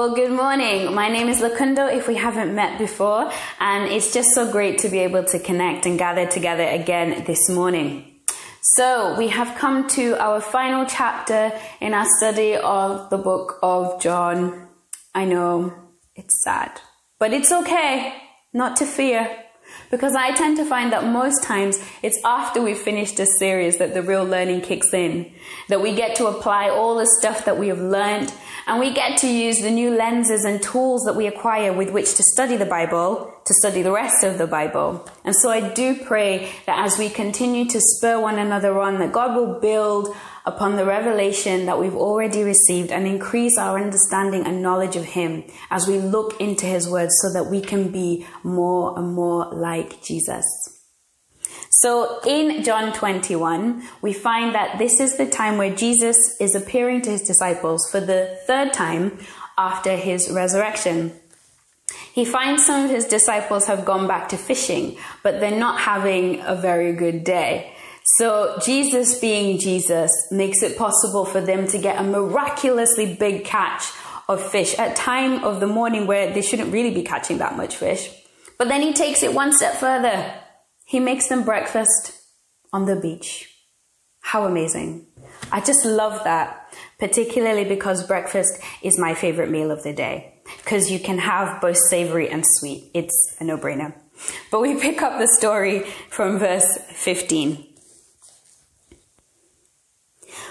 Well, good morning. My name is Lakundo, if we haven't met before, and it's just so great to be able to connect and gather together again this morning. So, we have come to our final chapter in our study of the book of John. I know it's sad, but it's okay not to fear. Because I tend to find that most times it's after we've finished a series that the real learning kicks in. That we get to apply all the stuff that we have learned and we get to use the new lenses and tools that we acquire with which to study the Bible, to study the rest of the Bible. And so I do pray that as we continue to spur one another on, that God will build upon the revelation that we've already received and increase our understanding and knowledge of Him as we look into His Word so that we can be more and more like Jesus. So in John 21, we find that this is the time where Jesus is appearing to his disciples for the third time after his resurrection. He finds some of his disciples have gone back to fishing, but they're not having a very good day. So Jesus being Jesus makes it possible for them to get a miraculously big catch of fish at time of the morning where they shouldn't really be catching that much fish. But then he takes it one step further. He makes them breakfast on the beach. How amazing. I just love that, particularly because breakfast is my favorite meal of the day. Because you can have both savory and sweet. It's a no-brainer. But we pick up the story from verse 15.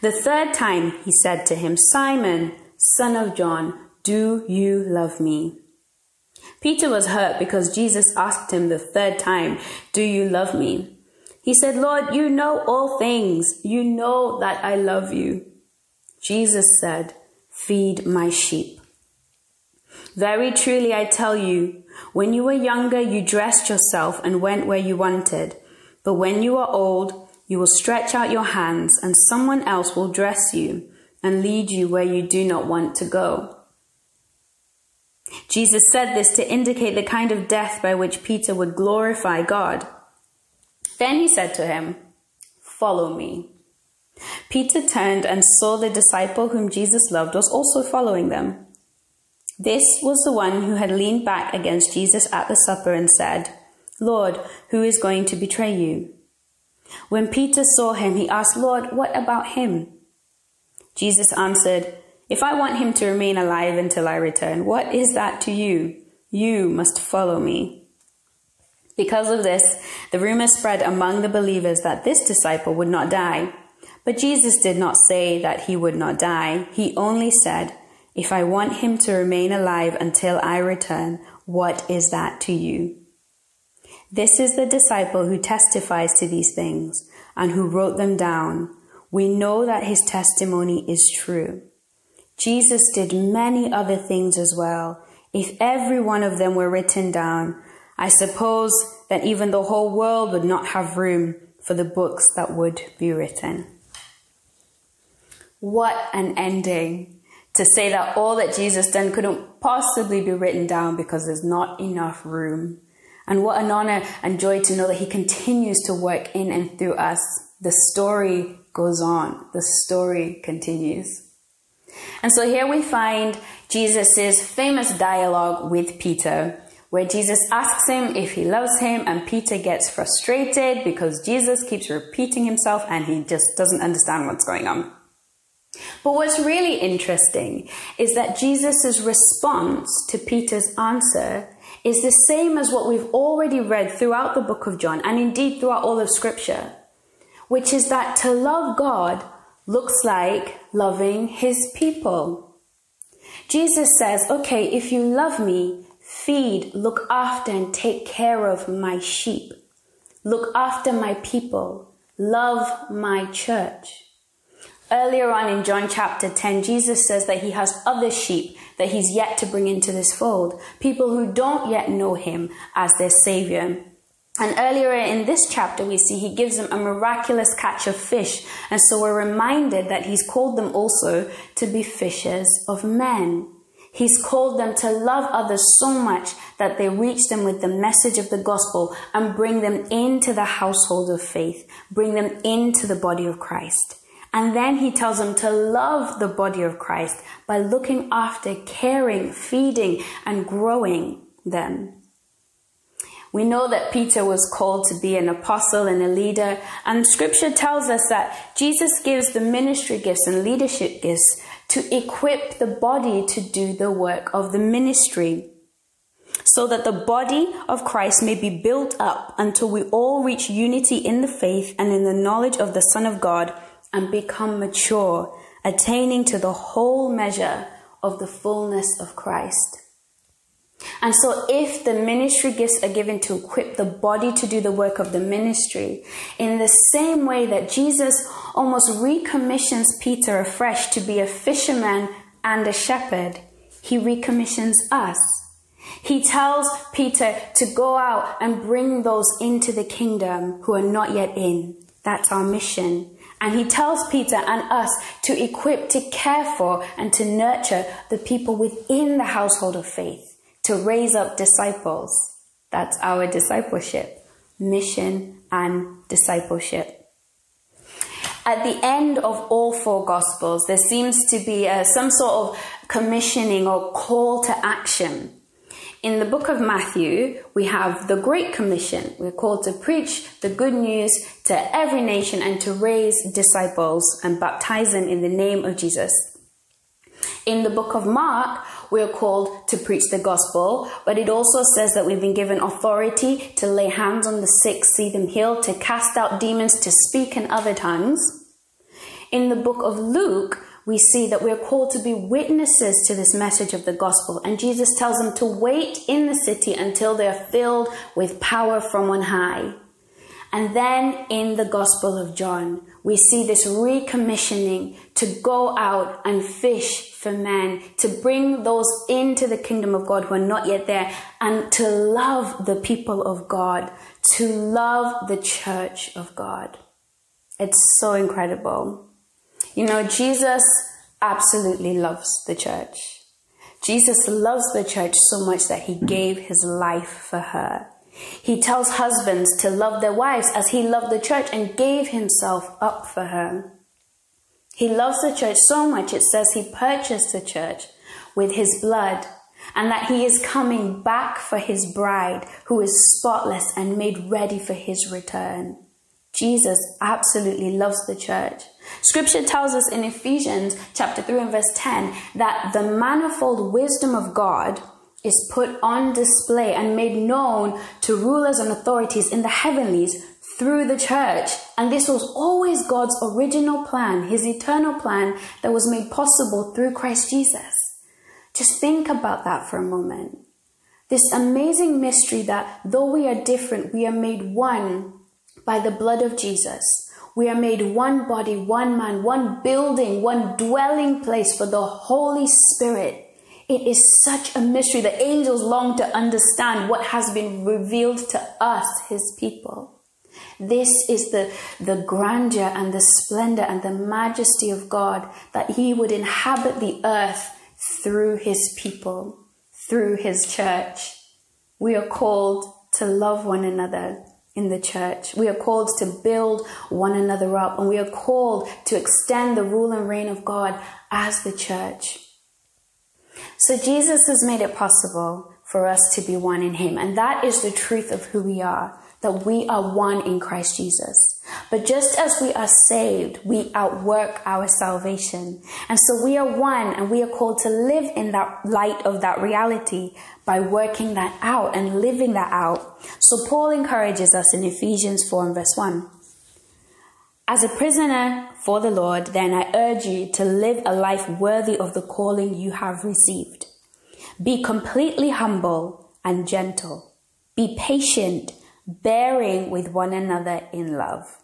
The third time he said to him, Simon, son of John, do you love me? Peter was hurt because Jesus asked him the third time, Do you love me? He said, Lord, you know all things. You know that I love you. Jesus said, Feed my sheep. Very truly I tell you, when you were younger, you dressed yourself and went where you wanted. But when you are old, you will stretch out your hands, and someone else will dress you and lead you where you do not want to go. Jesus said this to indicate the kind of death by which Peter would glorify God. Then he said to him, Follow me. Peter turned and saw the disciple whom Jesus loved was also following them. This was the one who had leaned back against Jesus at the supper and said, Lord, who is going to betray you? When Peter saw him, he asked, Lord, what about him? Jesus answered, If I want him to remain alive until I return, what is that to you? You must follow me. Because of this, the rumor spread among the believers that this disciple would not die. But Jesus did not say that he would not die. He only said, If I want him to remain alive until I return, what is that to you? This is the disciple who testifies to these things and who wrote them down. We know that his testimony is true. Jesus did many other things as well. If every one of them were written down, I suppose that even the whole world would not have room for the books that would be written. What an ending to say that all that Jesus done couldn't possibly be written down because there's not enough room. And what an honor and joy to know that He continues to work in and through us. The story goes on. The story continues. And so here we find Jesus' famous dialogue with Peter, where Jesus asks him if he loves him, and Peter gets frustrated because Jesus keeps repeating himself and he just doesn't understand what's going on. But what's really interesting is that Jesus' response to Peter's answer is the same as what we've already read throughout the book of John and indeed throughout all of scripture, which is that to love God looks like loving his people. Jesus says, okay, if you love me, feed, look after, and take care of my sheep. Look after my people. Love my church. Earlier on in John chapter 10, Jesus says that he has other sheep that he's yet to bring into this fold, people who don't yet know him as their savior. And earlier in this chapter, we see he gives them a miraculous catch of fish. And so we're reminded that he's called them also to be fishers of men. He's called them to love others so much that they reach them with the message of the gospel and bring them into the household of faith, bring them into the body of Christ. And then he tells them to love the body of Christ by looking after, caring, feeding, and growing them. We know that Peter was called to be an apostle and a leader, and scripture tells us that Jesus gives the ministry gifts and leadership gifts to equip the body to do the work of the ministry so that the body of Christ may be built up until we all reach unity in the faith and in the knowledge of the Son of God and become mature, attaining to the whole measure of the fullness of Christ. And so, if the ministry gifts are given to equip the body to do the work of the ministry, in the same way that Jesus almost recommissions Peter afresh to be a fisherman and a shepherd, he recommissions us. He tells Peter to go out and bring those into the kingdom who are not yet in. That's our mission. And he tells Peter and us to equip, to care for, and to nurture the people within the household of faith to raise up disciples. That's our discipleship, mission and discipleship. At the end of all four Gospels, there seems to be uh, some sort of commissioning or call to action. In the book of Matthew, we have the Great Commission. We're called to preach the good news to every nation and to raise disciples and baptize them in the name of Jesus. In the book of Mark, we are called to preach the gospel, but it also says that we've been given authority to lay hands on the sick, see them healed, to cast out demons, to speak in other tongues. In the book of Luke, we see that we're called to be witnesses to this message of the gospel, and Jesus tells them to wait in the city until they are filled with power from on high. And then in the Gospel of John, we see this recommissioning to go out and fish for men, to bring those into the kingdom of God who are not yet there, and to love the people of God, to love the church of God. It's so incredible. You know, Jesus absolutely loves the church. Jesus loves the church so much that he gave his life for her. He tells husbands to love their wives as he loved the church and gave himself up for her. He loves the church so much, it says he purchased the church with his blood, and that he is coming back for his bride, who is spotless and made ready for his return. Jesus absolutely loves the church. Scripture tells us in Ephesians chapter 3 and verse 10 that the manifold wisdom of God is put on display and made known to rulers and authorities in the heavenlies through the church. And this was always God's original plan, his eternal plan that was made possible through Christ Jesus. Just think about that for a moment. This amazing mystery that though we are different, we are made one by the blood of Jesus. We are made one body, one man, one building, one dwelling place for the Holy Spirit it is such a mystery. The angels long to understand what has been revealed to us, his people. This is the, the grandeur and the splendor and the majesty of God that he would inhabit the earth through his people, through his church. We are called to love one another in the church. We are called to build one another up and we are called to extend the rule and reign of God as the church. So Jesus has made it possible for us to be one in Him. And that is the truth of who we are, that we are one in Christ Jesus. But just as we are saved, we outwork our salvation. And so we are one and we are called to live in that light of that reality by working that out and living that out. So Paul encourages us in Ephesians 4 and verse 1. As a prisoner for the Lord, then I urge you to live a life worthy of the calling you have received. Be completely humble and gentle. Be patient, bearing with one another in love.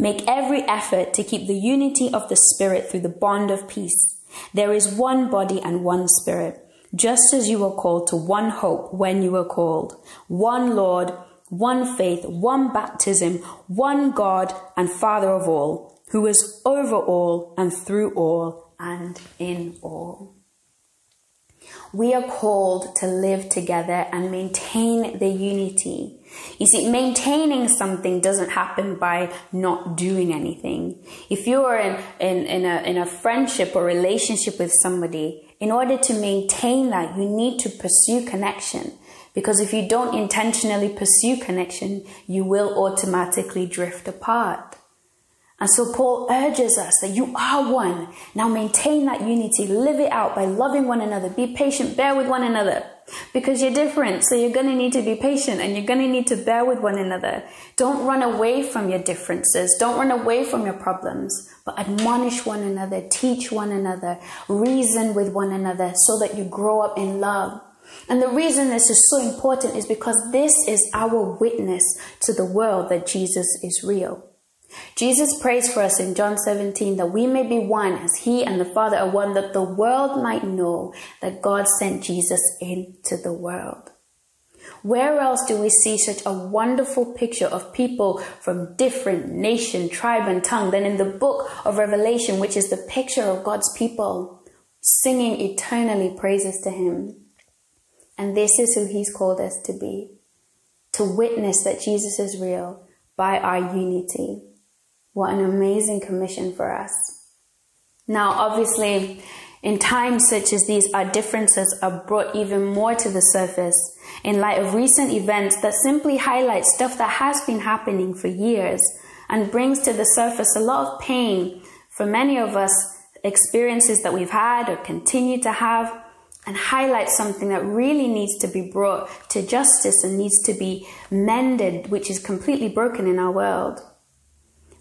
Make every effort to keep the unity of the Spirit through the bond of peace. There is one body and one Spirit, just as you were called to one hope when you were called, one Lord, one faith, one baptism, one God and Father of all, who is over all and through all and in all. We are called to live together and maintain the unity. You see, maintaining something doesn't happen by not doing anything. If you are in, in, in, a, in a friendship or relationship with somebody, in order to maintain that, you need to pursue connection. Because if you don't intentionally pursue connection, you will automatically drift apart. And so Paul urges us that you are one. Now maintain that unity, live it out by loving one another, be patient, bear with one another. Because you're different, so you're gonna need to be patient and you're gonna need to bear with one another. Don't run away from your differences, don't run away from your problems, but admonish one another, teach one another, reason with one another so that you grow up in love. And the reason this is so important is because this is our witness to the world that Jesus is real. Jesus prays for us in John 17 that we may be one as he and the Father are one, that the world might know that God sent Jesus into the world. Where else do we see such a wonderful picture of people from different nation, tribe, and tongue than in the book of Revelation, which is the picture of God's people singing eternally praises to Him? And this is who He's called us to be to witness that Jesus is real by our unity. What an amazing commission for us. Now, obviously, in times such as these, our differences are brought even more to the surface in light of recent events that simply highlight stuff that has been happening for years and brings to the surface a lot of pain for many of us, experiences that we've had or continue to have, and highlight something that really needs to be brought to justice and needs to be mended, which is completely broken in our world.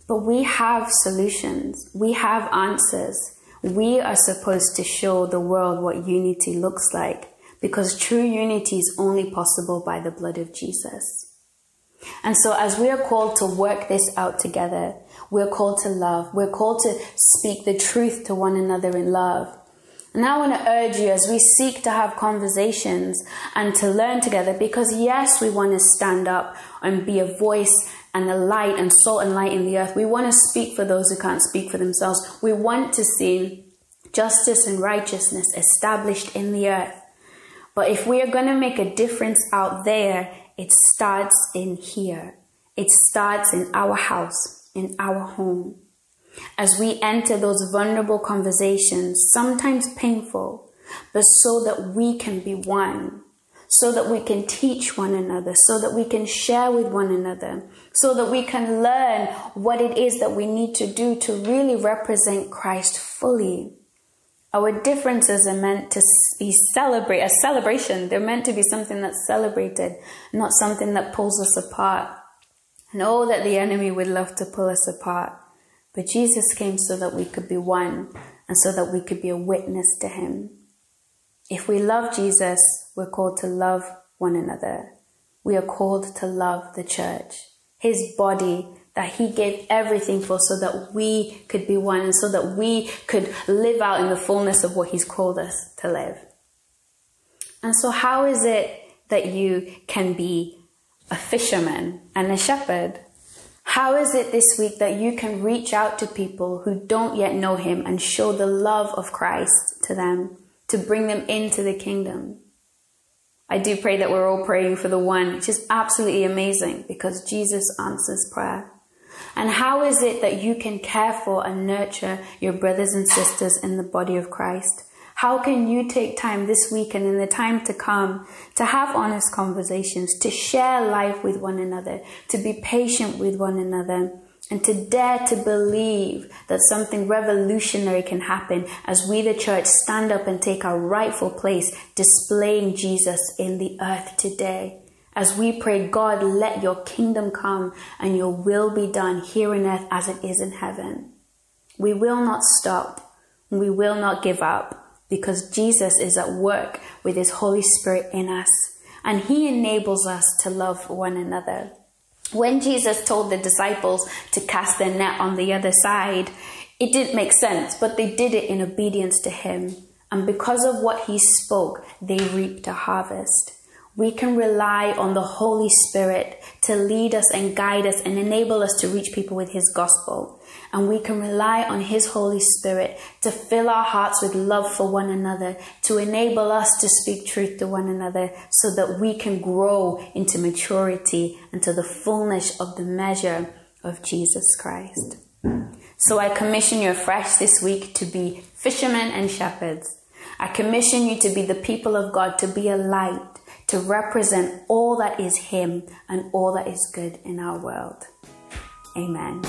But we have solutions. We have answers. We are supposed to show the world what unity looks like because true unity is only possible by the blood of Jesus. And so as we are called to work this out together, we're called to love. We're called to speak the truth to one another in love. And I want to urge you as we seek to have conversations and to learn together because yes, we want to stand up and be a voice and the light and salt and light in the earth. We want to speak for those who can't speak for themselves. We want to see justice and righteousness established in the earth. But if we are going to make a difference out there, it starts in here. It starts in our house, in our home. As we enter those vulnerable conversations, sometimes painful, but so that we can be one so that we can teach one another, so that we can share with one another, so that we can learn what it is that we need to do to really represent Christ fully. Our differences are meant to be celebrate a celebration. They're meant to be something that's celebrated, not something that pulls us apart. Know oh, that the enemy would love to pull us apart. But Jesus came so that we could be one and so that we could be a witness to him. If we love Jesus, we're called to love one another. We are called to love the church, his body that he gave everything for so that we could be one and so that we could live out in the fullness of what he's called us to live. And so, how is it that you can be a fisherman and a shepherd? How is it this week that you can reach out to people who don't yet know him and show the love of Christ to them? To bring them into the kingdom. I do pray that we're all praying for the one, which is absolutely amazing because Jesus answers prayer. And how is it that you can care for and nurture your brothers and sisters in the body of Christ? How can you take time this week and in the time to come to have honest conversations, to share life with one another, to be patient with one another, and to dare to believe that something revolutionary can happen as we, the church, stand up and take our rightful place, displaying Jesus in the earth today. As we pray, God, let your kingdom come and your will be done here on earth as it is in heaven. We will not stop. We will not give up because Jesus is at work with his Holy Spirit in us and he enables us to love one another. When Jesus told the disciples to cast their net on the other side, it didn't make sense, but they did it in obedience to him. And because of what he spoke, they reaped a harvest. We can rely on the Holy Spirit to lead us and guide us and enable us to reach people with his gospel. And we can rely on his Holy Spirit to fill our hearts with love for one another, to enable us to speak truth to one another so that we can grow into maturity and to the fullness of the measure of Jesus Christ. So I commission you afresh this week to be fishermen and shepherds. I commission you to be the people of God, to be a light, to represent all that is Him and all that is good in our world. Amen.